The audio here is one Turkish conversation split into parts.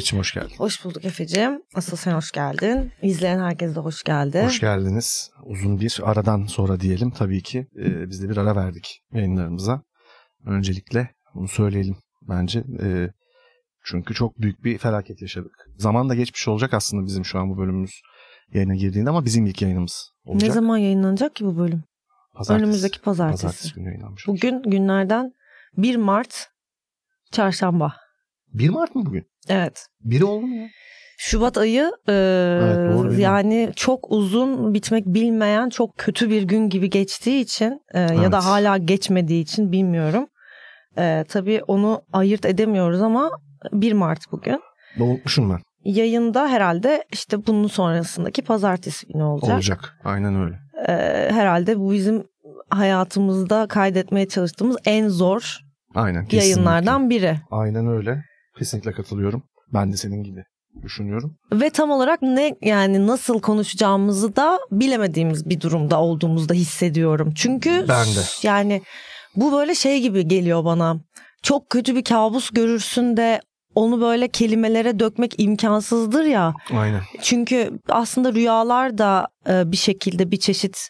Meriç'im hoş geldin. Hoş bulduk Efe'cim. Asıl sen hoş geldin. İzleyen herkes de hoş geldi. Hoş geldiniz. Uzun bir aradan sonra diyelim tabii ki. E, biz de bir ara verdik yayınlarımıza. Öncelikle bunu söyleyelim bence. E, çünkü çok büyük bir felaket yaşadık. Zaman da geçmiş olacak aslında bizim şu an bu bölümümüz yayına girdiğinde ama bizim ilk yayınımız olacak. Ne zaman yayınlanacak ki bu bölüm? Pazartesi. Önümüzdeki pazartesi. Pazartesi günü yayınlanmış. Bugün günlerden 1 Mart çarşamba. 1 Mart mı bugün? Evet. Biri oldu mu ya? Şubat ayı e, doğru, değil mi? yani çok uzun bitmek bilmeyen çok kötü bir gün gibi geçtiği için e, ya Evet. da hala geçmediği için bilmiyorum. E, tabii onu ayırt edemiyoruz ama 1 Mart bugün. Unutmuşum ben. Yayında herhalde işte bunun sonrasındaki pazartesi günü olacak. Olacak. Aynen öyle. E, herhalde bu bizim hayatımızda kaydetmeye çalıştığımız en zor Aynen. kesinlikle. yayınlardan biri. Aynen öyle. Kesinlikle katılıyorum. Ben de senin gibi düşünüyorum. Ve tam olarak ne yani nasıl konuşacağımızı da bilemediğimiz bir durumda olduğumuzda hissediyorum. Çünkü Ben de. yani bu böyle şey gibi geliyor bana. Çok kötü bir kabus görürsün de onu böyle kelimelere dökmek imkansızdır ya. Aynen. Çünkü aslında rüyalar da e, bir şekilde bir çeşit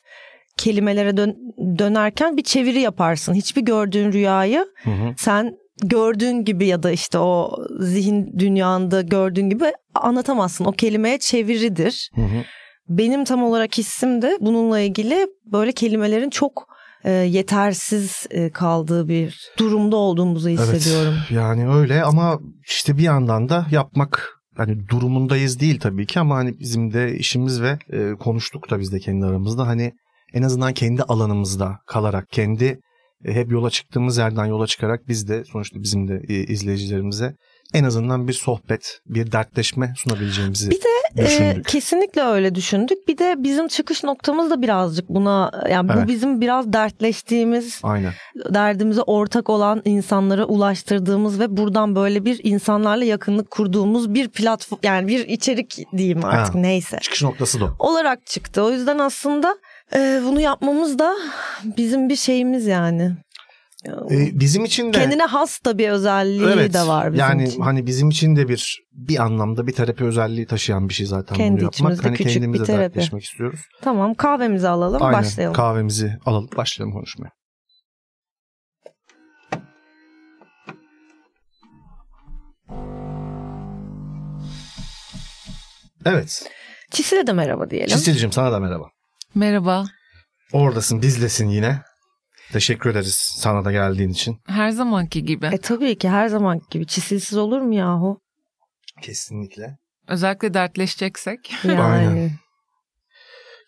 kelimelere dön- dönerken bir çeviri yaparsın. Hiçbir gördüğün rüyayı Hı hı. sen gördüğün gibi ya da işte o zihin dünyanda gördüğün gibi anlatamazsın. O kelimeye çeviridir. Hı hı. Benim tam olarak hissim de bununla ilgili böyle kelimelerin çok e, yetersiz e, kaldığı bir durumda olduğumuzu hissediyorum. Evet, yani öyle ama işte bir yandan da yapmak hani durumundayız değil tabii ki ama hani bizim de işimiz ve e, konuştuk da biz de kendi aramızda hani en azından kendi alanımızda kalarak kendi hep yola çıktığımız yerden yola çıkarak biz de sonuçta bizim de e, izleyicilerimize en azından bir sohbet, bir dertleşme sunabileceğimizi Bir de, düşündük. E, kesinlikle öyle düşündük. Bir de bizim çıkış noktamız da birazcık buna yani Evet. bu bizim biraz dertleştiğimiz, Aynen. derdimize ortak olan insanlara ulaştırdığımız ve buradan böyle bir insanlarla yakınlık kurduğumuz bir platform yani bir içerik diyeyim artık Ha. neyse. Çıkış noktası da. Olarak çıktı. O yüzden aslında e, bunu yapmamız da bizim bir şeyimiz yani. E, bizim için de Kendine has da bir özelliği evet, de var bizim yani için. hani bizim için de bir bir anlamda bir terapi özelliği taşıyan bir şey zaten Kendi bunu yapmak. Hani küçük bir kendimize terapi. dertleşmek istiyoruz. Tamam kahvemizi alalım Aynen. başlayalım. Kahvemizi alalım başlayalım konuşmaya. Evet. Çisile de merhaba diyelim. Çisil'cim sana da merhaba. Merhaba. Oradasın bizlesin yine. Teşekkür ederiz sana da geldiğin için. Her zamanki gibi. E tabii ki her zaman gibi çisilsiz olur mu yahu? Kesinlikle. Özellikle dertleşeceksek. Yani. Aynen.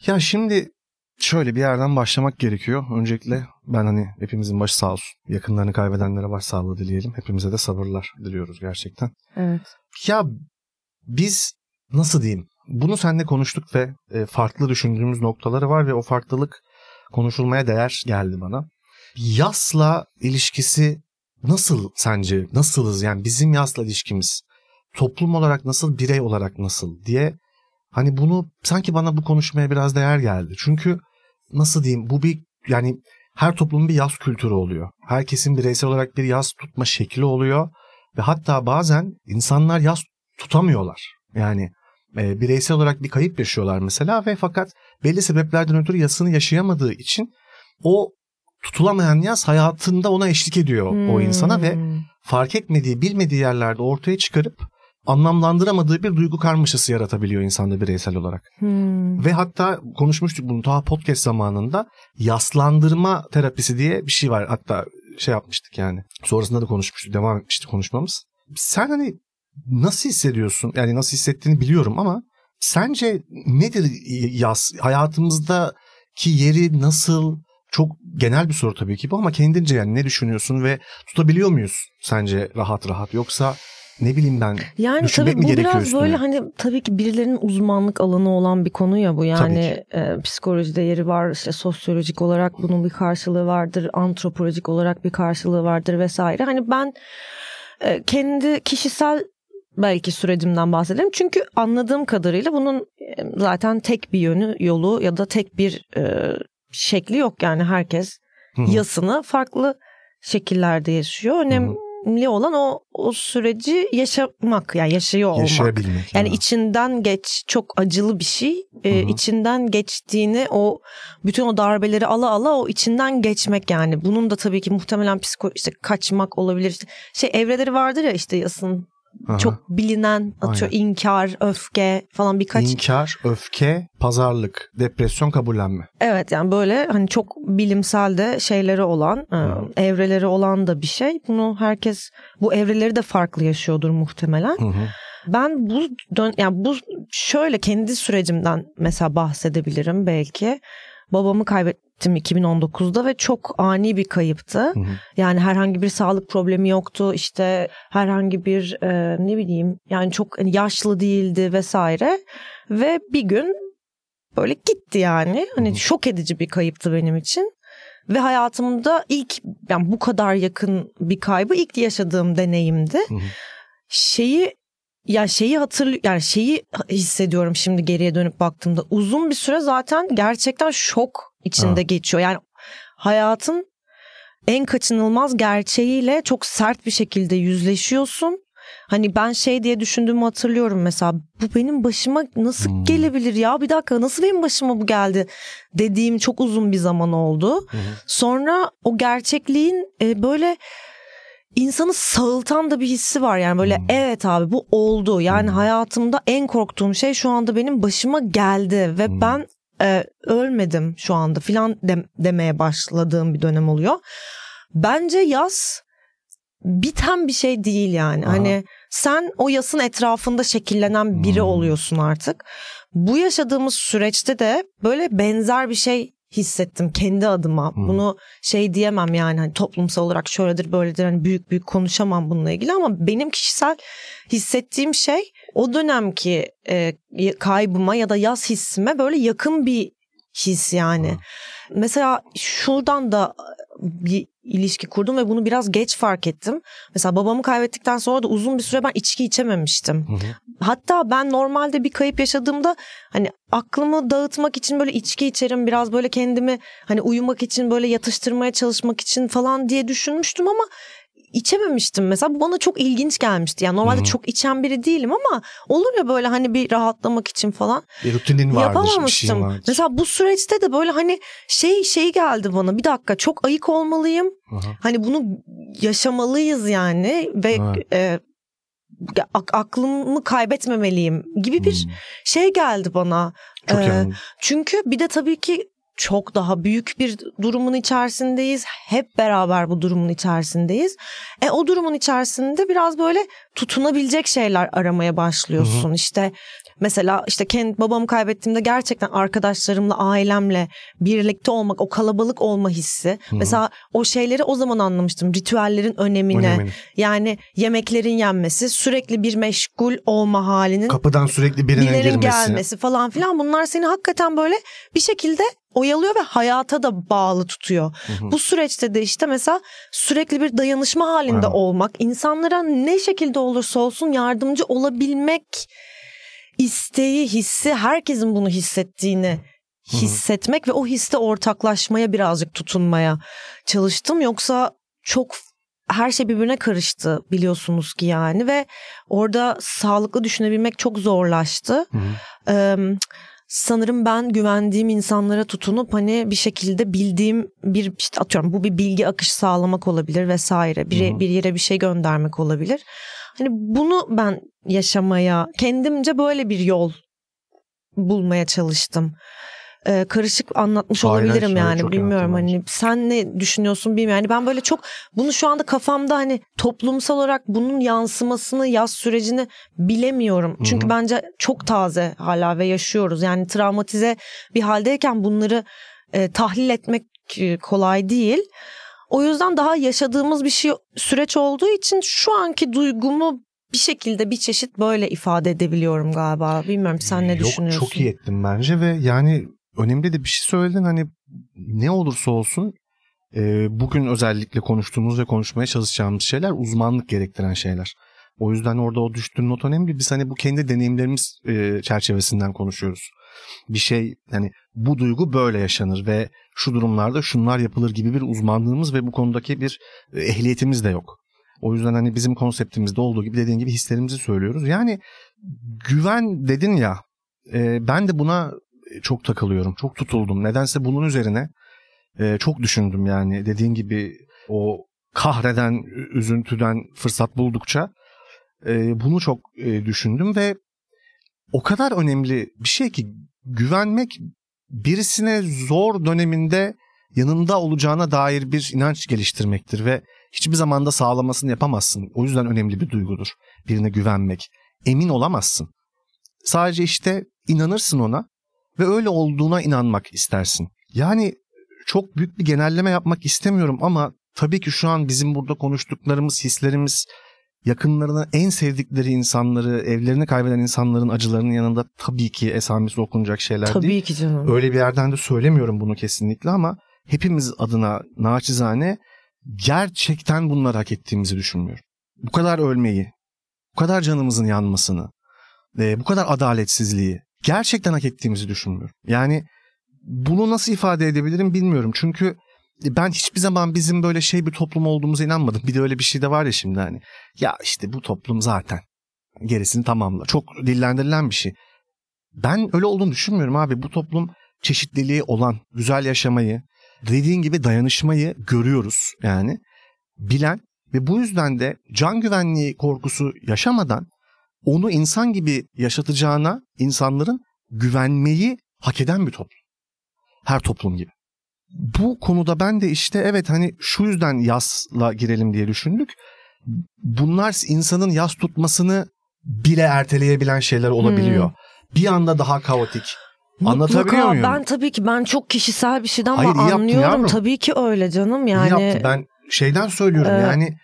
Ya şimdi şöyle bir yerden başlamak gerekiyor. Öncelikle ben hani hepimizin başı sağ olsun. Yakınlarını kaybedenlere başsağlığı dileyelim. Hepimize de sabırlar diliyoruz gerçekten. Evet. Ya biz nasıl diyeyim? Bunu seninle konuştuk ve e, farklı düşündüğümüz noktaları var ve o farklılık konuşulmaya değer geldi bana. Yasla ilişkisi nasıl sence? Nasılız? Yani bizim yasla ilişkimiz toplum olarak nasıl, birey olarak nasıl diye hani bunu sanki bana bu konuşmaya biraz değer geldi. Çünkü nasıl diyeyim? Bu bir yani her toplumun bir yas kültürü oluyor. Herkesin bireysel olarak bir yas tutma şekli oluyor ve hatta bazen insanlar yas tutamıyorlar. Yani e, bireysel olarak bir kayıp yaşıyorlar mesela ve fakat belli sebeplerden ötürü yasını yaşayamadığı için o tutulamayan yas hayatında ona eşlik ediyor o insana ve Hmm. fark etmediği, bilmediği yerlerde ortaya çıkarıp anlamlandıramadığı bir duygu karmaşası yaratabiliyor insanda bireysel olarak. Hmm. Ve hatta konuşmuştuk bunu daha podcast zamanında yaslandırma terapisi diye bir şey var. Hatta şey yapmıştık yani. Sonrasında da konuşmuştuk. Devam etmişti konuşmamız. Sen hani nasıl hissediyorsun? Yani nasıl hissettiğini biliyorum ama sence nedir yas? Hayatımızdaki yeri nasıl? Çok genel bir soru tabii ki bu ama kendince yani ne düşünüyorsun ve tutabiliyor muyuz sence rahat rahat yoksa ne bileyim ben Yani tabii mi bu biraz üstüne? böyle hani tabii ki birilerinin uzmanlık alanı olan bir konu ya bu. Yani e, psikolojide yeri var, işte sosyolojik olarak bunun bir karşılığı vardır, antropolojik olarak bir karşılığı vardır vesaire. Hani ben e, kendi kişisel belki sürecimden bahsedelim. Çünkü anladığım kadarıyla bunun e, zaten tek bir yönü, yolu ya da tek bir e, şekli yok. Yani herkes yasını farklı şekillerde yaşıyor. Önemli olan o o süreci yaşamak yani yaşıyor olmak. Yani içinden geç çok acılı bir şey. Ee, içinden geçtiğini o bütün o darbeleri ala ala o içinden geçmek yani. Bunun da tabii ki muhtemelen psiko işte kaçmak olabilir. İşte şey evreleri vardır ya işte yasın Aha. çok bilinen atıyor Aynen. inkar, öfke falan birkaç İnkar, öfke, pazarlık, depresyon, kabullenme. Evet yani böyle hani çok bilimsel de şeyleri olan, e, Hı. evreleri olan da bir şey. Bunu herkes bu evreleri de farklı yaşıyordur muhtemelen. Hı hı. Ben bu dön yani bu şöyle kendi sürecimden mesela bahsedebilirim belki. Babamı kaybettim 2019'da ve çok ani bir kayıptı. Hı hı. Yani herhangi bir sağlık problemi yoktu. İşte herhangi bir e, ne bileyim yani çok hani yaşlı değildi vesaire. Ve bir gün böyle gitti yani. Hani Hı hı. şok edici bir kayıptı benim için. Ve hayatımda ilk yani bu kadar yakın bir kaybı ilk yaşadığım deneyimdi. Hı hı. Şeyi ya şeyi hatırlı yani şeyi hissediyorum şimdi geriye dönüp baktığımda uzun bir süre zaten gerçekten şok içinde Ha. geçiyor. Yani hayatın en kaçınılmaz gerçeğiyle çok sert bir şekilde yüzleşiyorsun. Hani ben şey diye düşündüğümü hatırlıyorum mesela bu benim başıma nasıl Hmm. gelebilir ya bir dakika nasıl benim başıma bu geldi dediğim çok uzun bir zaman oldu. Hı. Sonra o gerçekliğin e, böyle insanı sağıltan da bir hissi var yani böyle Hmm. evet abi bu oldu yani Hmm. hayatımda en korktuğum şey şu anda benim başıma geldi ve Hmm. ben e, ölmedim şu anda filan dem- demeye başladığım bir dönem oluyor. Bence yaz biten bir şey değil yani. Aha. Hani sen o yasın etrafında şekillenen biri Hmm. oluyorsun artık. Bu yaşadığımız süreçte de böyle benzer bir şey hissettim kendi adıma. Hmm. Bunu şey diyemem yani hani toplumsal olarak şöyledir böyledir hani büyük büyük konuşamam bununla ilgili ama benim kişisel hissettiğim şey o dönemki e, kaybıma ya da yaz hissime böyle yakın bir his yani. Ha. Mesela şuradan da bir ilişki kurdum ve bunu biraz geç fark ettim. Mesela babamı kaybettikten sonra da uzun bir süre ben içki içememiştim. Hı hı. Hatta ben normalde bir kayıp yaşadığımda hani aklımı dağıtmak için böyle içki içerim biraz böyle kendimi hani uyumak için böyle yatıştırmaya çalışmak için falan diye düşünmüştüm ama içememiştim mesela bu bana çok ilginç gelmişti. Yani normalde Hı hı. çok içen biri değilim ama olur ya böyle hani bir rahatlamak için falan Bir rutinin vardır, bir yapamamıştım. vardır. Mesela bu süreçte de böyle hani şey şey geldi bana bir dakika çok ayık olmalıyım. Hı hı. Hani bunu yaşamalıyız yani ve Evet. e, ak- aklımı kaybetmemeliyim gibi bir Hmm. şey geldi bana. Çok Ee. Çünkü bir de tabii ki çok daha büyük bir durumun içerisindeyiz. Hep beraber bu durumun içerisindeyiz. E o durumun içerisinde biraz böyle tutunabilecek şeyler aramaya başlıyorsun. İşte mesela işte kendi babamı kaybettiğimde gerçekten arkadaşlarımla, ailemle birlikte olmak, o kalabalık olma hissi. hı. Mesela o şeyleri o zaman anlamıştım. Ritüellerin önemine. Önemini. Yani yemeklerin yenmesi, sürekli bir meşgul olma halinin Kapıdan sürekli birinin girmesi. gelmesi falan filan bunlar seni hakikaten böyle bir şekilde oyalıyor ve hayata da bağlı tutuyor. Hı hı. Bu süreçte de işte mesela sürekli bir dayanışma halinde Ha. olmak, insanlara ne şekilde olursa olsun yardımcı olabilmek isteği, hissi, herkesin bunu hissettiğini hissetmek ve o histe ortaklaşmaya birazcık tutunmaya çalıştım. Yoksa çok her şey birbirine karıştı biliyorsunuz ki yani ve orada sağlıklı düşünebilmek çok zorlaştı. Hı hı. Ee, sanırım ben güvendiğim insanlara tutunup hani bir şekilde bildiğim bir işte atıyorum bu bir bilgi akışı sağlamak olabilir vesaire. Bir, bir yere bir şey göndermek olabilir. Hani bunu ben yaşamaya kendimce böyle bir yol bulmaya çalıştım. Ee, karışık anlatmış hayır, olabilirim yani bilmiyorum hani sen ne düşünüyorsun bilmiyorum. Yani ben böyle çok bunu şu anda kafamda hani toplumsal olarak bunun yansımasını yaz sürecini bilemiyorum. Hı Çünkü bence çok taze hala ve yaşıyoruz. Yani travmatize bir haldeyken bunları e, tahlil etmek e, kolay değil. O yüzden daha yaşadığımız bir şey süreç olduğu için şu anki duygumu bir şekilde bir çeşit böyle ifade edebiliyorum galiba. Bilmiyorum sen ne Yok, düşünüyorsun? Çok iyi ettin bence ve yani önemli de bir şey söyledin hani ne olursa olsun e, bugün özellikle konuştuğumuz ve konuşmaya çalışacağımız şeyler uzmanlık gerektiren şeyler. O yüzden orada o düştüğün not önemli. Biz hani bu kendi deneyimlerimiz e, çerçevesinden konuşuyoruz. Bir şey hani bu duygu böyle yaşanır ve şu durumlarda şunlar yapılır gibi bir uzmanlığımız ve bu konudaki bir ehliyetimiz de yok. O yüzden hani bizim konseptimizde olduğu gibi dediğin gibi hislerimizi söylüyoruz. Yani güven dedin ya e, ben de buna çok takılıyorum. Çok tutuldum. Nedense bunun üzerine e, çok düşündüm yani. Dediğin gibi o kahreden, üzüntüden fırsat buldukça e, bunu çok e, düşündüm ve o kadar önemli bir şey ki güvenmek birisine zor döneminde yanında olacağına dair bir inanç geliştirmektir ve hiçbir zamanda sağlamasını yapamazsın. O yüzden önemli bir duygudur birine güvenmek. Emin olamazsın. Sadece işte inanırsın ona ve öyle olduğuna inanmak istersin. Yani çok büyük bir genelleme yapmak istemiyorum ama tabii ki şu an bizim burada konuştuklarımız, hislerimiz yakınlarına en sevdikleri insanları, evlerini kaybeden insanların acılarının yanında tabii ki esamesi okunacak şeyler Tabii değil. ki canım. Öyle bir yerden de söylemiyorum bunu kesinlikle ama hepimiz adına naçizane gerçekten bunları hak ettiğimizi düşünmüyorum. Bu kadar ölmeyi, bu kadar canımızın yanmasını, ve bu kadar adaletsizliği gerçekten hak ettiğimizi düşünmüyorum. Yani bunu nasıl ifade edebilirim bilmiyorum. Çünkü ben hiçbir zaman bizim böyle şey bir toplum olduğumuza inanmadım. Bir de öyle bir şey de var ya şimdi hani. Ya işte bu toplum zaten gerisini tamamla. Çok dillendirilen bir şey. Ben öyle olduğunu düşünmüyorum abi. Bu toplum çeşitliliği olan, güzel yaşamayı, dediğin gibi dayanışmayı görüyoruz yani. Bilen ve bu yüzden de can güvenliği korkusu yaşamadan onu insan gibi yaşatacağına insanların güvenmeyi hak eden bir toplum. Her toplum gibi. Bu konuda ben de işte evet hani şu yüzden yasla girelim diye düşündük. Bunlar insanın yas tutmasını bile erteleyebilen şeyler olabiliyor. Hmm. Bir anda daha kaotik. Anlatabiliyor muyum? Ben tabii ki ben çok kişisel bir şeyden Hayır, ama anlıyorum. Yavrum. Tabii ki öyle canım yani. İyi yaptı. Ben şeyden söylüyorum Ee, yani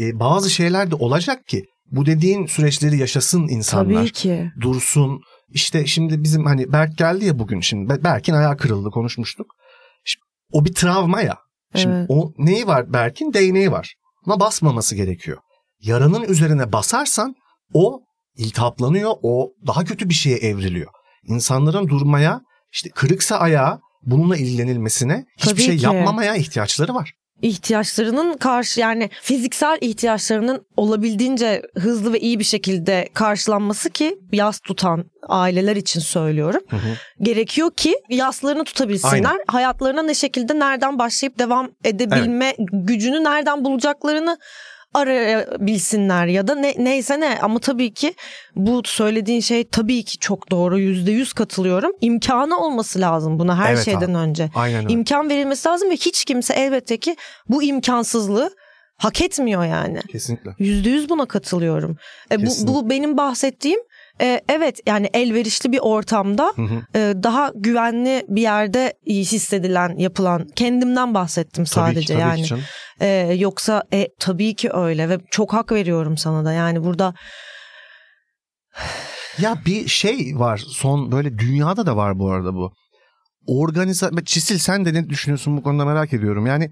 e, bazı şeyler de olacak ki bu dediğin süreçleri yaşasın insanlar. Tabii ki. Dursun. İşte şimdi bizim hani Berk geldi ya bugün şimdi. Berk'in ayağı kırıldı konuşmuştuk. Şimdi, o bir travma ya. Şimdi Evet. o neyi var Berk'in? Değneği var. Ona basmaması gerekiyor. Yaranın üzerine basarsan o iltihaplanıyor. O daha kötü bir şeye evriliyor. İnsanların durmaya işte kırıksa ayağı bununla ilgilenilmesine hiçbir Tabii şey ki. yapmamaya ihtiyaçları var. İhtiyaçlarının karşı yani fiziksel ihtiyaçlarının olabildiğince hızlı ve iyi bir şekilde karşılanması ki yas tutan aileler için söylüyorum. Hı hı. Gerekiyor ki yaslarını tutabilsinler. Aynen. Hayatlarına ne şekilde nereden başlayıp devam edebilme gücünü nereden bulacaklarını arayabilsinler ya da ne, neyse ne ama tabii ki bu söylediğin şey tabii ki çok doğru yüzde yüz katılıyorum imkanı olması lazım buna her Evet şeyden abi. önce Aynen öyle. imkan verilmesi lazım ve hiç kimse elbette ki bu imkansızlığı hak etmiyor yani. Kesinlikle. Yüzde yüz buna katılıyorum. E, bu, Kesinlikle. bu benim bahsettiğim e, evet yani elverişli bir ortamda Hı hı. e, daha güvenli bir yerde hissedilen yapılan kendimden bahsettim Tabii sadece ki, tabii yani. ki canım. E, yoksa e, tabii ki öyle ve çok hak veriyorum sana da yani burada Ya bir şey var son böyle dünyada da var bu arada bu. Organiza Çisil sen de ne düşünüyorsun bu konuda merak ediyorum. Yani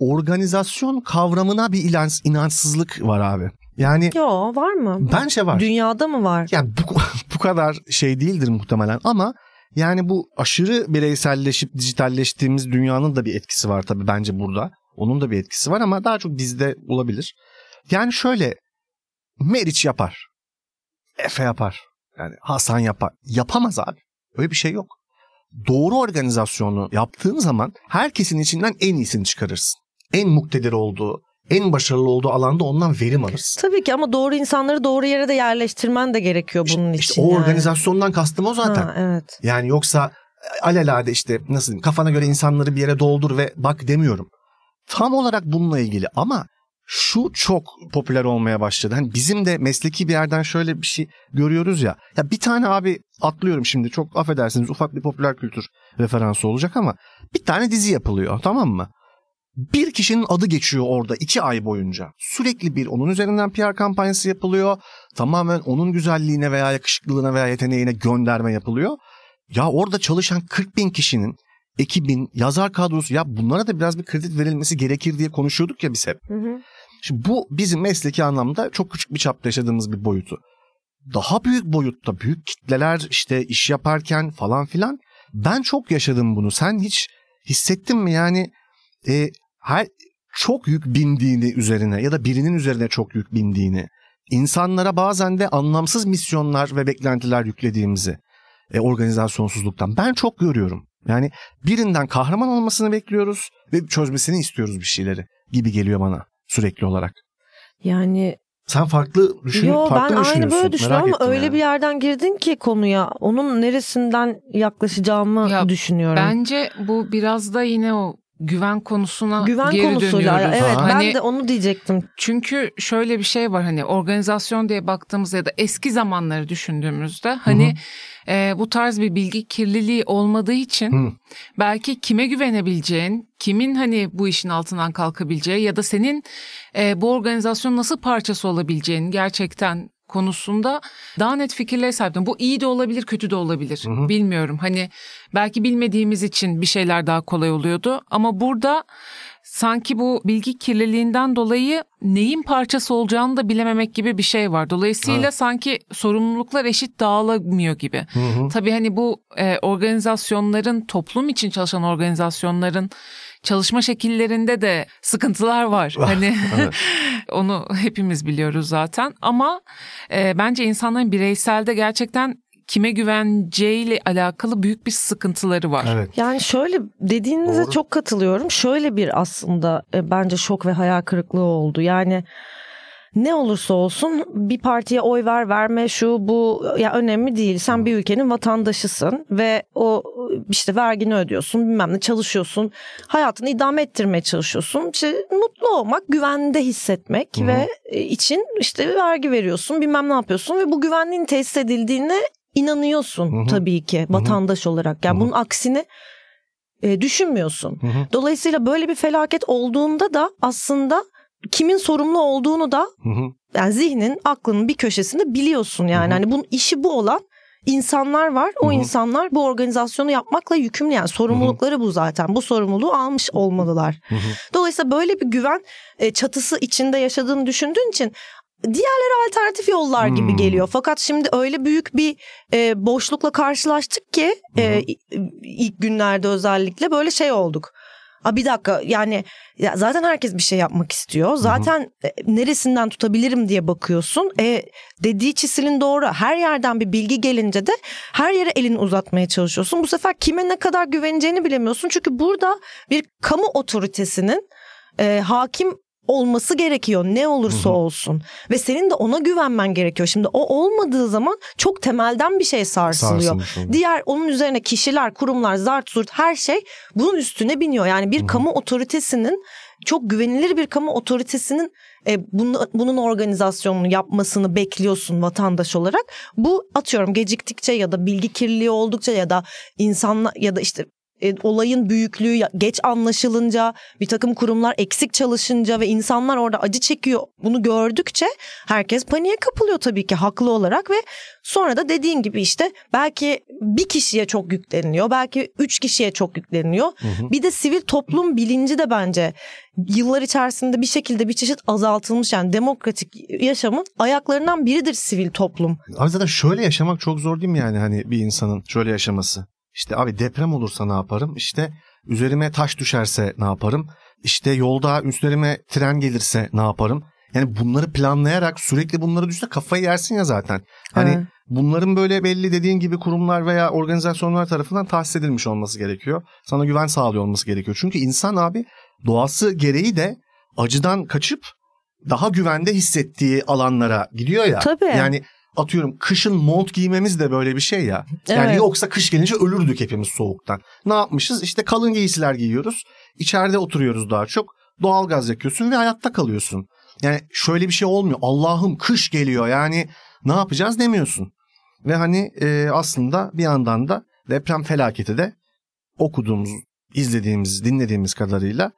organizasyon kavramına bir ilans, inançsızlık var abi. Yani yo var mı? bence var. Dünyada mı var? Yani bu, bu kadar şey değildir muhtemelen ama yani bu aşırı bireyselleşip dijitalleştiğimiz dünyanın da bir etkisi var tabii bence burada. Onun da bir etkisi var ama daha çok bizde olabilir. Yani şöyle Meriç yapar. Efe yapar. Yani Hasan yapar. Yapamaz abi. Öyle bir şey yok. Doğru organizasyonu yaptığın zaman herkesin içinden en iyisini çıkarırsın. En muktedir olduğu, en başarılı olduğu alanda ondan verim alırsın. Tabii ki ama doğru insanları doğru yere de yerleştirmen de gerekiyor bunun İşte için. o yani. organizasyondan kastım o zaten. Ha, evet. Yani yoksa alelade işte nasıl diyeyim kafana göre insanları bir yere doldur ve bak demiyorum. Tam olarak bununla ilgili ama şu çok popüler olmaya başladı. Hani bizim de mesleki bir yerden şöyle bir şey görüyoruz ya. Ya bir tane abi atlıyorum şimdi çok affedersiniz ufak bir popüler kültür referansı olacak ama bir tane dizi yapılıyor tamam mı? Bir kişinin adı geçiyor orada iki ay boyunca. Sürekli bir onun üzerinden PR kampanyası yapılıyor. Tamamen onun güzelliğine veya yakışıklılığına veya yeteneğine gönderme yapılıyor. Ya orada çalışan 40 bin kişinin ekibin, yazar kadrosu ya bunlara da biraz bir kredi verilmesi gerekir diye konuşuyorduk ya biz hep. Hı hı. Şimdi bu bizim mesleki anlamda çok küçük bir çapta yaşadığımız bir boyutu. Daha büyük boyutta büyük kitleler işte iş yaparken falan filan ben çok yaşadım bunu. Sen hiç hissettin mi yani e, her çok yük bindiğini üzerine ya da birinin üzerine çok yük bindiğini, insanlara bazen de anlamsız misyonlar ve beklentiler yüklediğimizi e, organizasyonsuzluktan ben çok görüyorum. Yani birinden kahraman olmasını bekliyoruz ve çözmesini istiyoruz bir şeyleri gibi geliyor bana sürekli olarak. Yani Sen farklı düşün, Yo farklı ben aynı böyle düşünüyorum ama öyle yani. bir yerden girdin ki konuya. Onun neresinden yaklaşacağımı Ya düşünüyorum. Bence bu biraz da yine o güven konusuna Güven geri konusuyla dönüyoruz. evet Ha. ben Hani- de onu diyecektim. Çünkü şöyle bir şey var hani organizasyon diye baktığımızda ya da eski zamanları düşündüğümüzde hani e, bu tarz bir bilgi kirliliği olmadığı için Hı. belki kime güvenebileceğin, kimin hani bu işin altından kalkabileceği ya da senin e, bu organizasyonun nasıl parçası olabileceğin gerçekten konusunda daha net fikirlere sahiptim. Bu iyi de olabilir, kötü de olabilir. Hı hı. Bilmiyorum. Hani belki bilmediğimiz için bir şeyler daha kolay oluyordu ama burada sanki bu bilgi kirliliğinden dolayı neyin parçası olacağını da bilememek gibi bir şey var. Dolayısıyla Evet. sanki sorumluluklar eşit dağılamıyor gibi. Hı hı. Tabii hani bu e, organizasyonların toplum için çalışan organizasyonların çalışma şekillerinde de sıkıntılar var. Hani Evet. onu hepimiz biliyoruz zaten ama e, bence insanların bireyselde gerçekten kime güveneceğiyle alakalı büyük bir sıkıntıları var. Evet. Yani şöyle dediğinize Doğru. çok katılıyorum. Şöyle bir aslında e, bence şok ve hayal kırıklığı oldu. Yani ne olursa olsun bir partiye oy ver verme şu bu ya önemli değil. Sen bir ülkenin vatandaşısın ve o işte vergini ödüyorsun bilmem ne çalışıyorsun. Hayatını idame ettirmeye çalışıyorsun. İşte mutlu olmak, güvende hissetmek Hı hı. ve e, için işte vergi veriyorsun bilmem ne yapıyorsun ve bu güvenliğin tesis edildiğine inanıyorsun Hı hı. tabii ki vatandaş olarak. Yani Hı hı. bunun aksini e, düşünmüyorsun. Hı hı. Dolayısıyla böyle bir felaket olduğunda da aslında kimin sorumlu olduğunu da Hı hı. yani zihnin, aklının bir köşesinde biliyorsun yani. Hı hı. Hani bunun işi bu olan insanlar var. O Hı hı. insanlar bu organizasyonu yapmakla yükümlü yani sorumlulukları bu zaten. Bu sorumluluğu almış olmalılar. Hı hı. Dolayısıyla böyle bir güven e, çatısı içinde yaşadığını düşündüğün için diğerleri alternatif yollar gibi Hmm. geliyor. Fakat şimdi öyle büyük bir e, boşlukla karşılaştık ki e, Hı hı. ilk günlerde özellikle böyle şey olduk. Aa, bir dakika yani ya zaten herkes bir şey yapmak istiyor. Zaten e, neresinden tutabilirim diye bakıyorsun. E, dediği çisilin doğru. Her yerden bir bilgi gelince de her yere elini uzatmaya çalışıyorsun. Bu sefer kime ne kadar güveneceğini bilemiyorsun. Çünkü burada bir kamu otoritesinin e, hakim olması gerekiyor ne olursa Hı hı. olsun ve senin de ona güvenmen gerekiyor. Şimdi o olmadığı zaman çok temelden bir şey sarsılıyor. Diğer onun üzerine kişiler, kurumlar, zart zurt her şey bunun üstüne biniyor. Yani bir Hı hı. kamu otoritesinin çok güvenilir bir kamu otoritesinin e, bunu, bunun organizasyonunu yapmasını bekliyorsun vatandaş olarak. Bu atıyorum geciktikçe ya da bilgi kirliliği oldukça ya da insanla ya da işte e, olayın büyüklüğü geç anlaşılınca bir takım kurumlar eksik çalışınca ve insanlar orada acı çekiyor bunu gördükçe herkes paniğe kapılıyor tabii ki haklı olarak ve sonra da dediğin gibi işte belki bir kişiye çok yükleniliyor belki üç kişiye çok yükleniliyor Hı hı. bir de sivil toplum bilinci de bence yıllar içerisinde bir şekilde bir çeşit azaltılmış yani demokratik yaşamın ayaklarından biridir sivil toplum. Abi zaten şöyle yaşamak çok zor değil mi yani hani bir insanın şöyle yaşaması? İşte abi deprem olursa ne yaparım? İşte üzerime taş düşerse ne yaparım? İşte yolda üzerime tren gelirse ne yaparım? Yani bunları planlayarak sürekli bunları düşünse kafayı yersin ya zaten. Hani Evet. bunların böyle belli dediğin gibi kurumlar veya organizasyonlar tarafından tahsis edilmiş olması gerekiyor. Sana güven sağlıyor olması gerekiyor. Çünkü insan abi doğası gereği de acıdan kaçıp daha güvende hissettiği alanlara gidiyor ya. Tabii. Yani atıyorum kışın mont giymemiz de böyle bir şey ya. Yani Evet. yoksa kış gelince ölürdük hepimiz soğuktan. Ne yapmışız? İşte kalın giysiler giyiyoruz. İçeride oturuyoruz daha çok. Doğalgaz yakıyorsun ve hayatta kalıyorsun. Yani şöyle bir şey olmuyor. Allah'ım kış geliyor yani ne yapacağız demiyorsun. Ve hani e, aslında bir yandan da deprem felaketi de okuduğumuz, izlediğimiz, dinlediğimiz kadarıyla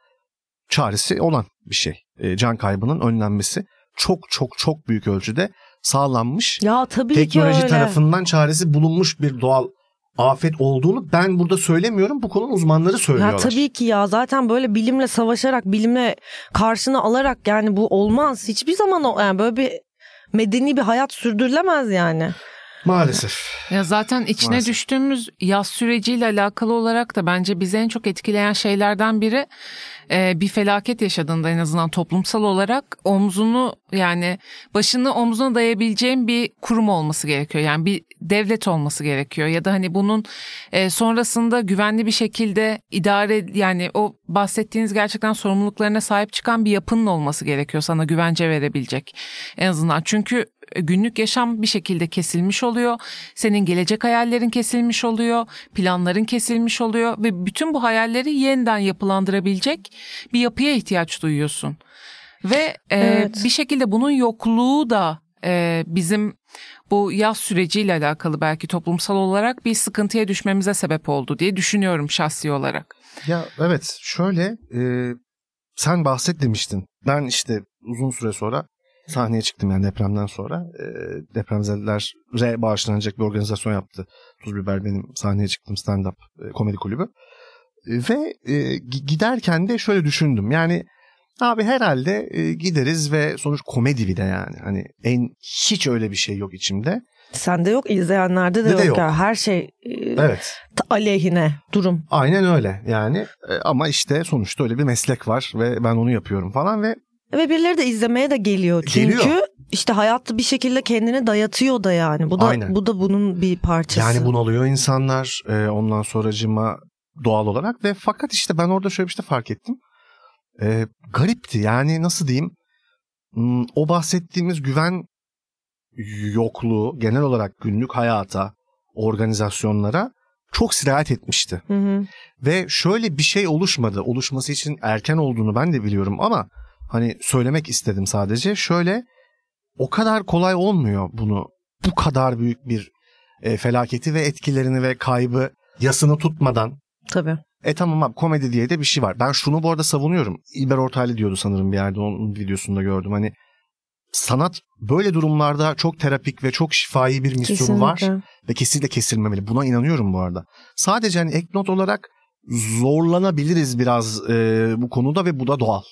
çaresi olan bir şey. E, can kaybının önlenmesi çok çok çok büyük ölçüde sağlanmış. Ya tabii Teknoloji ki öyle. tarafından çaresi bulunmuş bir doğal afet olduğunu ben burada söylemiyorum. Bu konunun uzmanları söylüyorlar. Ya tabii ki ya zaten böyle bilimle savaşarak bilimle karşına alarak yani bu olmaz. Hiçbir zaman o yani böyle bir medeni bir hayat sürdürülemez yani. Maalesef. Ya zaten içine Maalesef. düştüğümüz yaz süreciyle alakalı olarak da bence bizi en çok etkileyen şeylerden biri e, bir felaket yaşadığında en azından toplumsal olarak omzunu yani başını omzuna dayabileceğin bir kurum olması gerekiyor. Yani bir devlet olması gerekiyor ya da hani bunun e, sonrasında güvenli bir şekilde idare yani o bahsettiğiniz gerçekten sorumluluklarına sahip çıkan bir yapının olması gerekiyor sana güvence verebilecek en azından. Çünkü günlük yaşam bir şekilde kesilmiş oluyor. Senin gelecek hayallerin kesilmiş oluyor. Planların kesilmiş oluyor ve bütün bu hayalleri yeniden yapılandırabilecek bir yapıya ihtiyaç duyuyorsun. Ve e, Evet. bir şekilde bunun yokluğu da e, bizim bu yaz süreciyle alakalı belki toplumsal olarak bir sıkıntıya düşmemize sebep oldu diye düşünüyorum şahsi olarak. Ya evet şöyle e, sen bahset demiştin. Ben işte uzun süre sonra sahneye çıktım yani depremden sonra. E, depremzedelere bağışlanacak bir organizasyon yaptı. Tuz Biber benim sahneye çıktım stand-up e, komedi kulübü. E, ve e, gi- giderken de şöyle düşündüm. Yani abi herhalde e, gideriz ve sonuç komedi bir de yani. Hani en hiç öyle bir şey yok içimde. Sende yok, izleyenlerde de, De de yok. yok. ya. Her şey e, Evet. aleyhine durum. Aynen öyle yani. E, ama işte sonuçta öyle bir meslek var ve ben onu yapıyorum falan ve Ve birileri de izlemeye de geliyor. Çünkü Geliyor. işte hayatta bir şekilde kendini dayatıyor da yani. Bu da Aynen. bu da bunun bir parçası. Yani bunalıyor insanlar e, ondan sonracıma doğal olarak ve fakat işte ben orada şöyle bir şey fark ettim. E, garipti yani nasıl diyeyim Hmm, o bahsettiğimiz güven yokluğu genel olarak günlük hayata, organizasyonlara çok sirayet etmişti. Hı hı. Ve şöyle bir şey oluşmadı. Oluşması için erken olduğunu ben de biliyorum ama hani söylemek istedim sadece. Şöyle o kadar kolay olmuyor bunu bu kadar büyük bir e, felaketi ve etkilerini ve kaybı yasını tutmadan. Tabii. E tamam abi komedi diye de bir şey var. Ben şunu bu arada savunuyorum. İlber Ortaylı diyordu sanırım bir yerde onun videosunda gördüm. Hani sanat böyle durumlarda çok terapik ve çok şifai bir misyonu var Kesinlikle. ve kesinlikle kesilmemeli. Buna inanıyorum bu arada. Sadece hani ek not olarak zorlanabiliriz biraz e, bu konuda ve bu da doğal.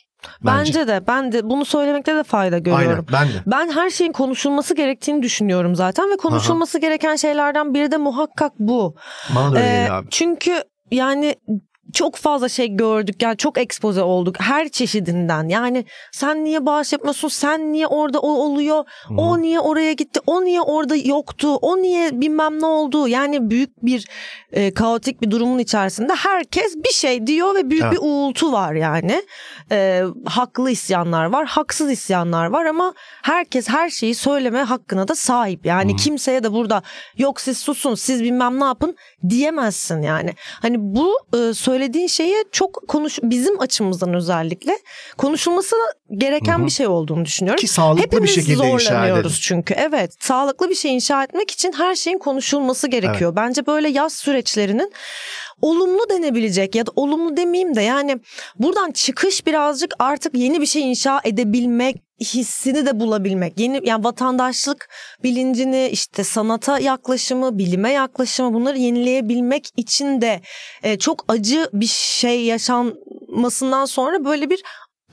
Bence. Bence. de ben de bunu söylemekte de fayda görüyorum. Aynen ben de. Ben her şeyin konuşulması gerektiğini düşünüyorum zaten ve konuşulması gereken şeylerden biri de muhakkak bu. Bana da öyle Ee, abi. çünkü yani çok fazla şey gördük yani çok ekspoze olduk her çeşidinden. Yani sen niye bağış yapmıyorsun? Sen niye orada o oluyor? O niye oraya gitti? O niye orada yoktu? O niye bilmem ne oldu? Yani büyük bir e, kaotik bir durumun içerisinde herkes bir şey diyor ve büyük Evet. bir uğultu var yani. E, haklı isyanlar var haksız isyanlar var ama herkes her şeyi söyleme hakkına da sahip. Yani kimseye de burada yok siz susun siz bilmem ne yapın diyemezsin yani. Hani bu e, söylediğin şeye çok konuş bizim açımızdan özellikle konuşulması gereken Hı hı. bir şey olduğunu düşünüyorum. Ki sağlıklı Hepimiz bir şekilde inşa zorlanıyoruz edelim. çünkü. Evet, sağlıklı bir şey inşa etmek için her şeyin konuşulması gerekiyor. Bence böyle yaz süreçlerinin olumlu denebilecek ya da olumlu demeyeyim de yani buradan çıkış birazcık artık yeni bir şey inşa edebilmek hissini de bulabilmek. Yeni yani vatandaşlık bilincini işte sanata yaklaşımı, bilime yaklaşımı bunları yenileyebilmek için de e, çok acı bir şey yaşanmasından sonra böyle bir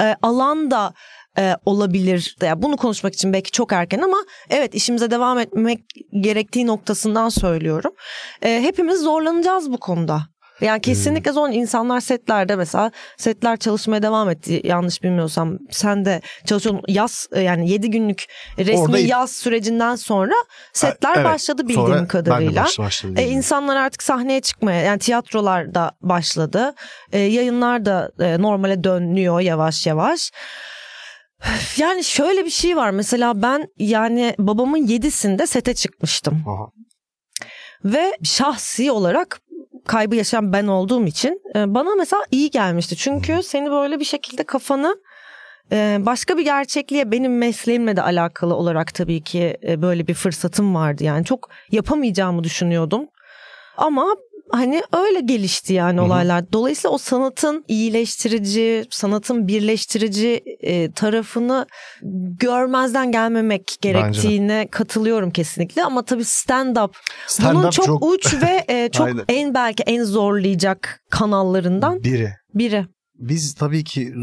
e, alan da e, olabilir. Yani bunu konuşmak için belki çok erken ama evet işimize devam etmek gerektiği noktasından söylüyorum. E, hepimiz zorlanacağız bu konuda. Yani kesinlikle zor. insanlar setlerde mesela setler çalışmaya devam etti. Yanlış bilmiyorsam sen de çalışıyorsun. Yaz e, yani 7 günlük resmi Orada- yaz sürecinden sonra setler Evet, başladı bildiğim sonra ben de kadarıyla. baş- başladı E, insanlar artık sahneye çıkmaya yani tiyatrolar da başladı. E, yayınlar da e, normale dönüyor yavaş yavaş. Yani şöyle bir şey var mesela ben yani babamın yedisinde sete çıkmıştım. Aha. Ve şahsi olarak kaybı yaşayan ben olduğum için e, bana mesela iyi gelmişti. Çünkü seni böyle bir şekilde kafanı e, başka bir gerçekliğe benim mesleğimle de alakalı olarak tabii ki e, böyle bir fırsatım vardı. Yani çok yapamayacağımı düşünüyordum. Ama hani öyle gelişti yani olaylar. Dolayısıyla o sanatın iyileştirici, sanatın birleştirici e, tarafını görmezden gelmemek gerektiğine katılıyorum kesinlikle. Ama tabii stand-up Stand-up bunun çok, çok- uç ve e, çok en belki en zorlayacak kanallarından Biri. biri. Biz tabii ki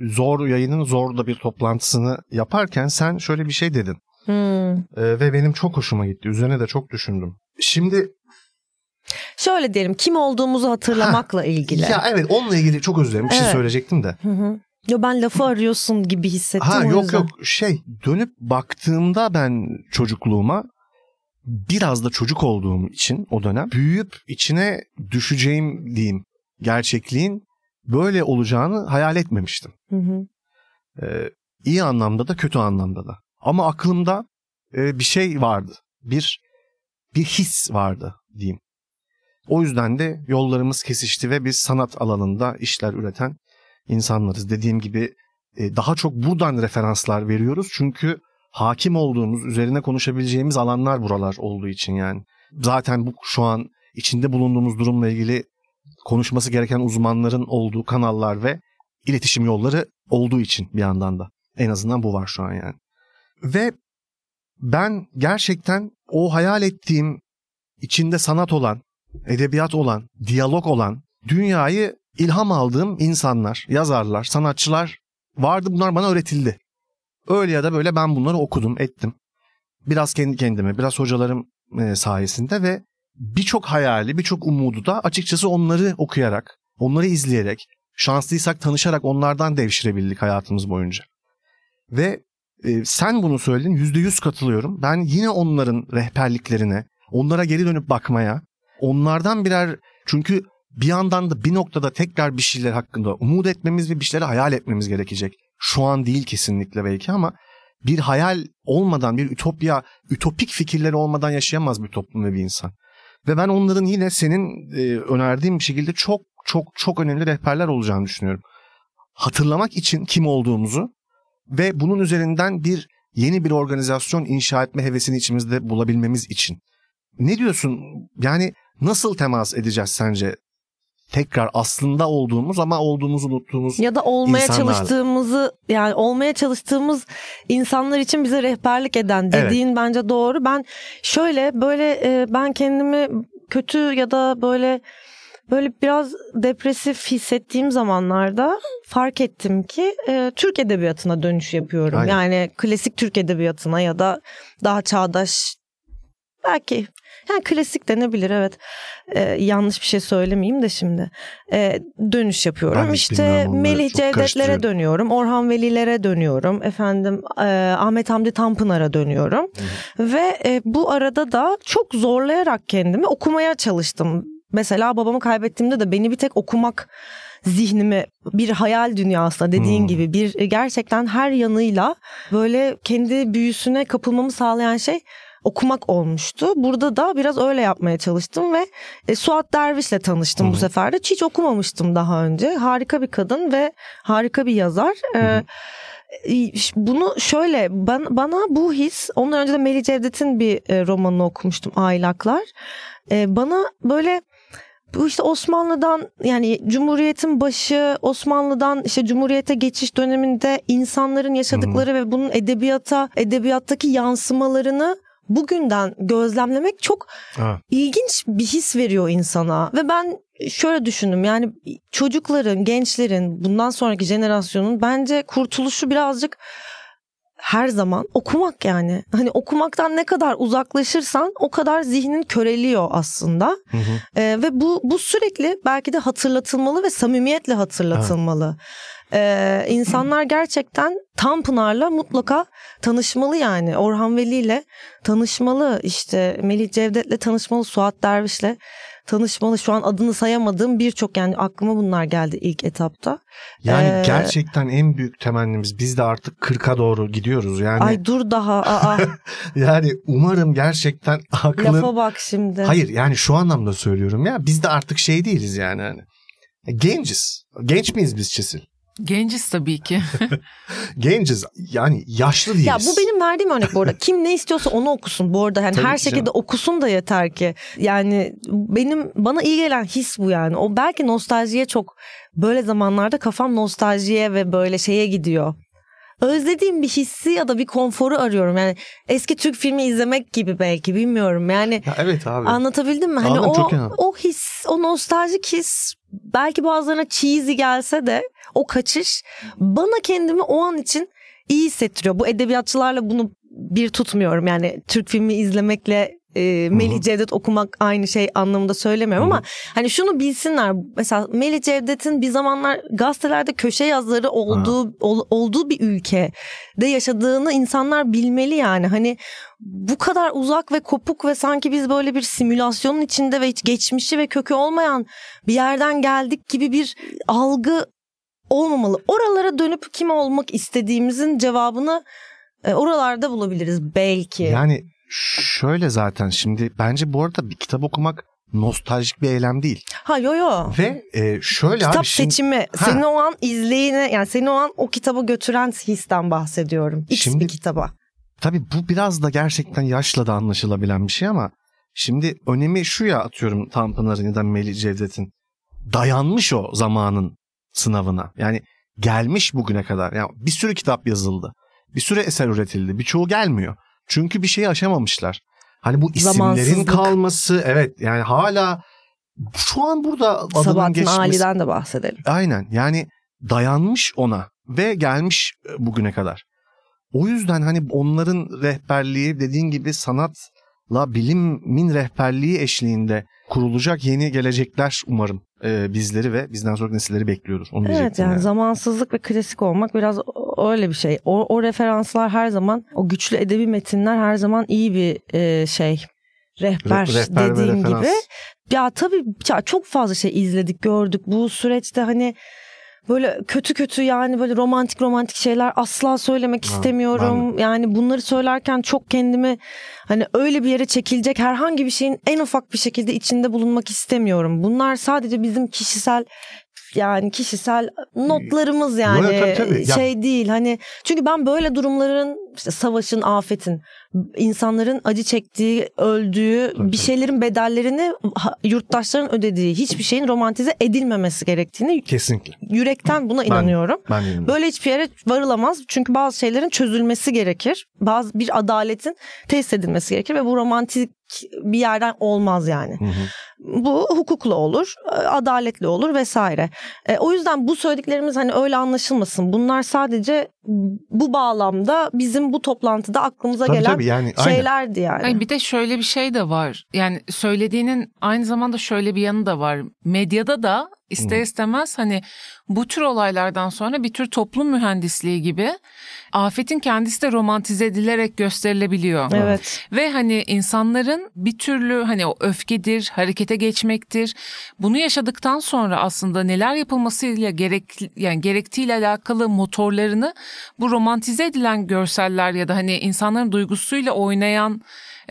zor yayının zor da bir toplantısını yaparken sen şöyle bir şey dedin. Hmm. Ee, ve benim çok hoşuma gitti. Üzerine de çok düşündüm. Şimdi Şöyle diyelim kim olduğumuzu hatırlamakla ilgili. ya evet onunla ilgili çok özür dilerim. Bir şey Evet. söyleyecektim de. Hı hı. Yo ben lafı arıyorsun gibi hissettim Ha yok yüzden. yok şey dönüp baktığımda ben çocukluğuma biraz da çocuk olduğum için o dönem büyüyüp içine düşeceğim diyeyim gerçekliğin böyle olacağını hayal etmemiştim. Hı hı. Ee, iyi anlamda da kötü anlamda da. Ama aklımda e, bir şey vardı. Bir bir his vardı diyeyim. O yüzden de yollarımız kesişti ve biz sanat alanında işler üreten insanlarız. Dediğim gibi e, daha çok buradan referanslar veriyoruz. Çünkü hakim olduğumuz, üzerine konuşabileceğimiz alanlar buralar olduğu için yani. Zaten bu şu an içinde bulunduğumuz durumla ilgili konuşması gereken uzmanların olduğu kanallar ve iletişim yolları olduğu için bir yandan da. En azından bu var şu an yani. Ve ben gerçekten o hayal ettiğim içinde sanat olan, edebiyat olan, diyalog olan, dünyayı ilham aldığım insanlar, yazarlar, sanatçılar vardı. Bunlar bana öğretildi. Öyle ya da böyle ben bunları okudum, ettim. Biraz kendi kendime, biraz hocalarım e, sayesinde ve birçok hayali, birçok umudu da açıkçası onları okuyarak, onları izleyerek, şanslıysak tanışarak onlardan devşirebildik hayatımız boyunca. Ve e, sen bunu söyledin, yüzde yüz katılıyorum. Ben yine onların rehberliklerine, onlara geri dönüp bakmaya, onlardan birer çünkü bir yandan da bir noktada tekrar bir şeyler hakkında umut etmemiz ve bir şeyleri hayal etmemiz gerekecek. Şu an değil kesinlikle belki ama bir hayal olmadan, bir ütopya, ütopik fikirleri olmadan yaşayamaz bir toplum ve bir insan. Ve ben onların yine senin e, önerdiğin bir şekilde çok çok çok önemli rehberler olacağını düşünüyorum. Hatırlamak için kim olduğumuzu ve bunun üzerinden bir yeni bir organizasyon inşa etme hevesini içimizde bulabilmemiz için. Ne diyorsun? Yani nasıl temas edeceğiz sence? Tekrar aslında olduğumuz ama olduğumuzu unuttuğumuz Ya da olmaya insanlarla. çalıştığımızı yani olmaya çalıştığımız insanlar için bize rehberlik eden dediğin bence doğru. Ben şöyle böyle e, ben kendimi kötü ya da böyle böyle biraz depresif hissettiğim zamanlarda fark ettim ki e, Türk edebiyatına dönüş yapıyorum. Aynen. Yani klasik Türk edebiyatına ya da daha çağdaş belki yani klasik denebilir evet. E, yanlış bir şey söylemeyeyim de şimdi. E, dönüş yapıyorum. Ben işte Melih Cevdetlere dönüyorum. Orhan Velilere dönüyorum. Efendim e, Ahmet Hamdi Tanpınar'a dönüyorum. Ve e, bu arada da çok zorlayarak kendimi okumaya çalıştım. Mesela babamı kaybettiğimde de beni bir tek okumak zihnimi bir hayal dünyasına dediğin Hmm. gibi bir e, gerçekten her yanıyla böyle kendi büyüsüne kapılmamı sağlayan şey okumak olmuştu. Burada da biraz öyle yapmaya çalıştım ve e, Suat Derviş'le tanıştım bu Hı hı. sefer de. Hiç okumamıştım daha önce. Harika bir kadın ve harika bir yazar. E, bunu şöyle bana, bana bu his ondan önce de Melih Cevdet'in bir e, romanını okumuştum Aylaklar. E, bana böyle bu işte Osmanlı'dan yani Cumhuriyet'in başı Osmanlı'dan işte Cumhuriyet'e geçiş döneminde insanların yaşadıkları ve bunun edebiyata edebiyattaki yansımalarını bugünden gözlemlemek çok Ha. ilginç bir his veriyor insana ve ben şöyle düşündüm yani çocukların, gençlerin, bundan sonraki jenerasyonun bence kurtuluşu birazcık her zaman okumak yani. Hani okumaktan ne kadar uzaklaşırsan o kadar zihnin köreliyor aslında. Hı hı. Ee, ve bu bu sürekli belki de hatırlatılmalı ve samimiyetle hatırlatılmalı. Ee, insanlar gerçekten Tanpınar'la mutlaka tanışmalı yani. Orhan Veli ile tanışmalı. işte Melih Cevdet'le tanışmalı. Suat Derviş'le tanışmalı. Şu an adını sayamadığım birçok yani aklıma bunlar geldi ilk etapta. Yani Ee, gerçekten en büyük temennimiz biz de artık 40'a doğru gidiyoruz. Yani Ay dur daha. Aa, yani umarım gerçekten aklın lafa bak şimdi. Hayır yani şu anlamda söylüyorum ya biz de artık şey değiliz yani hani. Genciz. Genç miyiz biz Çesil? Genciz tabii ki. Genciz. Yani yaşlı değiliz. Ya bu benim verdiğim örnek bu arada. Kim ne istiyorsa onu okusun bu arada. Yani Tabii her ki şekilde canım. okusun da yeter ki. Yani benim bana iyi gelen his bu yani. O belki nostaljiye çok böyle zamanlarda kafam nostaljiye ve böyle şeye gidiyor. Özlediğim bir hissi ya da bir konforu arıyorum. Yani eski Türk filmi izlemek gibi belki bilmiyorum. Yani Ya evet abi. Anlatabildim mi? Hani Anladım, o o his, o nostaljik his belki bazılarına cheesy gelse de o kaçış bana kendimi o an için iyi hissettiriyor. Bu edebiyatçılarla bunu bir tutmuyorum. Yani Türk filmi izlemekle e, Melih Cevdet okumak aynı şey anlamında söylemiyorum Hı-hı. ama hani şunu bilsinler. Mesela Melih Cevdet'in bir zamanlar gazetelerde köşe yazıları olduğu ol, olduğu bir ülkede yaşadığını insanlar bilmeli yani. Hani bu kadar uzak ve kopuk ve sanki biz böyle bir simülasyonun içinde ve hiç geçmişi ve kökü olmayan bir yerden geldik gibi bir algı olmamalı. Oralara dönüp kim olmak istediğimizin cevabını e, oralarda bulabiliriz belki. Yani şöyle zaten şimdi bence bu arada bir kitap okumak nostaljik bir eylem değil. Ha yo yo. Ve e, şöyle Kitap abi şimdi, seçimi. Ha. Seni o an izleyine yani seni o an o kitaba götüren histen bahsediyorum. X Şimdi- bir kitaba. tabii bu biraz da gerçekten yaşla da anlaşılabilen bir şey ama şimdi önemi şu ya atıyorum Tanpınar'ın ya da Melih Cevdet'in dayanmış o zamanın sınavına. Yani gelmiş bugüne kadar. Yani bir sürü kitap yazıldı. Bir sürü eser üretildi. Birçoğu gelmiyor. Çünkü bir şeyi aşamamışlar. Hani bu isimlerin kalması evet yani hala şu an burada adının Sabahattin geçmesi. Ali'den de bahsedelim. Aynen yani dayanmış ona ve gelmiş e, bugüne kadar. O yüzden hani onların rehberliği dediğin gibi sanatla bilimin rehberliği eşliğinde kurulacak yeni gelecekler umarım e, bizleri ve bizden sonraki nesilleri bekliyordur. Onu Evet yani yani. zamansızlık ve klasik olmak biraz öyle bir şey. O, o referanslar her zaman o güçlü edebi metinler her zaman iyi bir e, şey. Rehber, Re- rehber referans. gibi. Ya tabii ya çok fazla şey izledik, gördük. Bu süreçte hani böyle kötü kötü yani böyle romantik romantik şeyler asla söylemek Ha, istemiyorum. Yani bunları söylerken çok kendimi hani öyle bir yere çekilecek herhangi bir şeyin en ufak bir şekilde içinde bulunmak istemiyorum. Bunlar sadece bizim kişisel yani kişisel notlarımız yani yo, tabii, tabii. Ya- şey değil hani çünkü ben böyle durumların işte savaşın afetin insanların acı çektiği öldüğü Tabii, bir şeylerin bedellerini yurttaşların ödediği hiçbir şeyin romantize edilmemesi gerektiğini Kesinlikle. yürekten buna inanıyorum. Ben inanıyorum. Böyle hiçbir yere varılamaz. Çünkü bazı şeylerin çözülmesi gerekir. Bazı bir adaletin tesis edilmesi gerekir ve bu romantik bir yerden olmaz yani. Hı hı. Bu hukukla olur, adaletli olur vesaire. E, o yüzden bu söylediklerimiz hani öyle anlaşılmasın. Bunlar sadece bu bağlamda bizim bu toplantıda aklımıza Tabii gelen tabii yani aynen. şeylerdi yani. Ay bir de şöyle bir şey de var. Yani söylediğinin aynı zamanda şöyle bir yanı da var. Medyada da ister istemez hani bu tür olaylardan sonra bir tür toplum mühendisliği gibi afetin kendisi de romantize edilerek gösterilebiliyor. Evet. Ve hani insanların bir türlü hani o öfkedir, harekete geçmektir. Bunu yaşadıktan sonra aslında neler yapılmasıyla gerek yani gerektiğiyle alakalı motorlarını bu romantize edilen görseller ya da hani insanların duygusuyla oynayan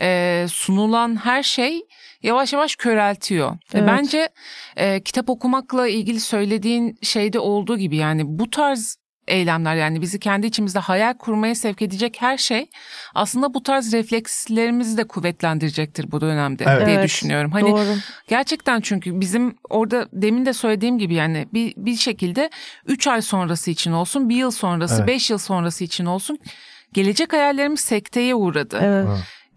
e, sunulan her şey yavaş yavaş köreltiyor. Ve Evet. bence e, kitap okumakla ilgili söylediğin şeyde olduğu gibi yani bu tarz eylemler yani bizi kendi içimizde hayal kurmaya sevk edecek her şey aslında bu tarz reflekslerimizi de kuvvetlendirecektir bu dönemde Evet. diye Evet, düşünüyorum. Hani Doğru. gerçekten çünkü bizim orada demin de söylediğim gibi yani bir, bir şekilde 3 ay sonrası için olsun, bir yıl sonrası, 5 Evet. yıl sonrası için olsun gelecek hayallerimiz sekteye uğradı. Evet.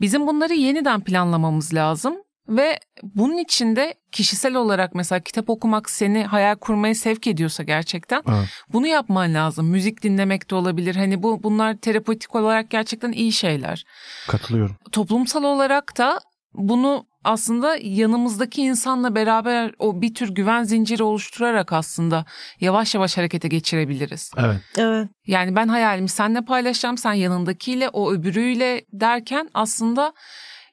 Bizim bunları yeniden planlamamız lazım ve bunun için de kişisel olarak mesela kitap okumak seni hayal kurmaya sevk ediyorsa gerçekten Evet. bunu yapman lazım. Müzik dinlemek de olabilir. Hani bu bunlar terapötik olarak gerçekten iyi şeyler. Katılıyorum. Toplumsal olarak da bunu aslında yanımızdaki insanla beraber o bir tür güven zinciri oluşturarak aslında yavaş yavaş harekete geçirebiliriz. Evet. Evet. Yani ben hayalimi seninle paylaşacağım, sen yanındakiyle, o öbürüyle derken aslında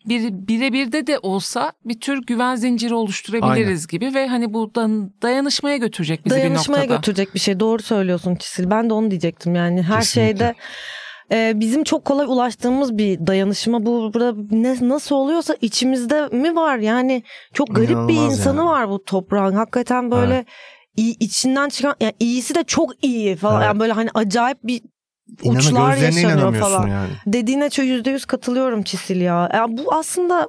bir birebirde de olsa bir tür güven zinciri oluşturabiliriz gibi ve hani bu da- dayanışmaya götürecek bizi bir Dayanışmaya noktada. götürecek bir şey. Doğru söylüyorsun Çisil. Ben de onu diyecektim. Yani her Kesinlikle. şeyde e, bizim çok kolay ulaştığımız bir dayanışma bu burada ne nasıl oluyorsa içimizde mi var? Yani çok garip bir İnanılmaz insanı yani. var bu toprağın. Hakikaten böyle iyi, içinden çıkan yani iyisi de çok iyi falan. Evet. Yani böyle hani acayip bir İnanı uçlar yaşanıyor falan. yani. Dediğine çok yüzde yüz katılıyorum Çisil ya. ya. Bu aslında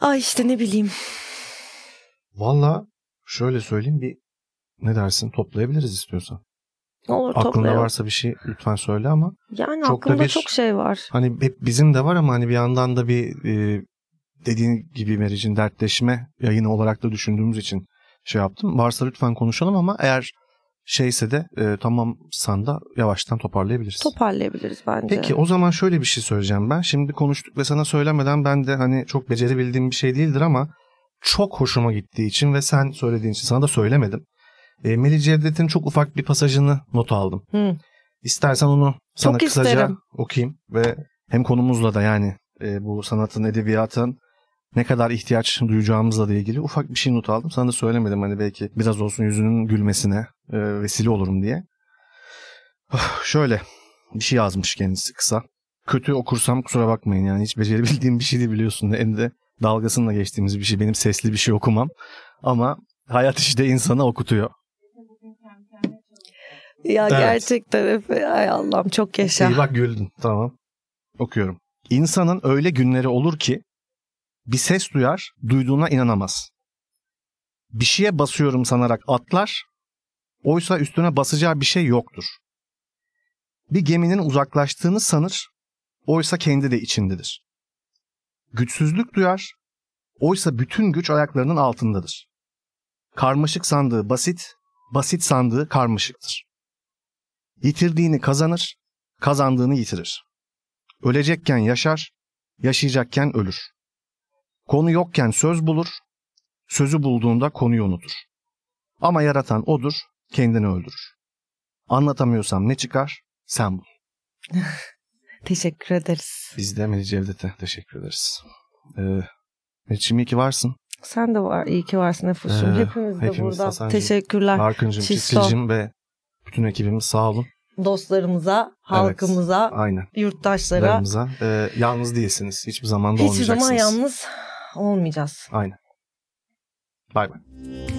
ay işte ne bileyim. Valla şöyle söyleyeyim bir ne dersin toplayabiliriz istiyorsan. Olur Aklında toplayalım. varsa bir şey lütfen söyle ama Yani çok da aklımda bir- çok şey var. hani hep bizim de var ama hani bir yandan da bir e, dediğin gibi Meriç'in dertleşme yayını olarak da düşündüğümüz için şey yaptım. Varsa lütfen konuşalım ama eğer şeyse de e, tamamsan da yavaştan toparlayabiliriz. Toparlayabiliriz bence. Peki o zaman şöyle bir şey söyleyeceğim ben. Şimdi konuştuk ve sana söylemeden ben de hani çok becerebildiğim bir şey değildir ama çok hoşuma gittiği için ve sen söylediğin için sana da söylemedim. E, Melih Cevdet'in çok ufak bir pasajını not aldım. Hı. İstersen onu sana Çok kısaca isterim. okuyayım ve hem konumuzla da yani e, bu sanatın, edebiyatın ne kadar ihtiyaç duyacağımızla da ilgili ufak bir şey not aldım. Sana da söylemedim hani belki biraz olsun yüzünün gülmesine e, vesile olurum diye. Oh, şöyle bir şey yazmış kendisi kısa. Kötü okursam kusura bakmayın yani hiç becerebildiğim bir şey değil biliyorsun. Hem de dalgasıyla geçtiğimiz bir şey. Benim sesli bir şey okumam. Ama hayat işte insana okutuyor. Ya Evet. gerçekten. Ay Allah'ım çok yaşa. İyi bak güldün. Tamam. Okuyorum. İnsanın öyle günleri olur ki bir ses duyar, duyduğuna inanamaz. Bir şeye basıyorum sanarak atlar, oysa üstüne basacağı bir şey yoktur. Bir geminin uzaklaştığını sanır, oysa kendi de içindedir. Güçsüzlük duyar, oysa bütün güç ayaklarının altındadır. Karmaşık sandığı basit, basit sandığı karmaşıktır. Yitirdiğini kazanır, kazandığını yitirir. Ölecekken yaşar, yaşayacakken ölür. Konu yokken söz bulur, sözü bulduğunda konuyu unutur. Ama yaratan odur, kendini öldürür. Anlatamıyorsam ne çıkar? Sen bul. Teşekkür ederiz. Biz de Melih Cevdet'e teşekkür ederiz. Ee, Melih'ciğim iyi ki varsın. Sen de var. iyi ki varsın Efus'um. Ee, Hepimiz de hepimiz burada. Hasancığım, Teşekkürler. Arkıncım, Çisto. Çisilcim ve bütün ekibimiz sağ olun. Dostlarımıza, halkımıza, Aynen. yurttaşlara. Ee, yalnız değilsiniz. Hiçbir zaman da Hiçbir olmayacaksınız. zaman yalnız olmayacağız. Aynen. Bay bay.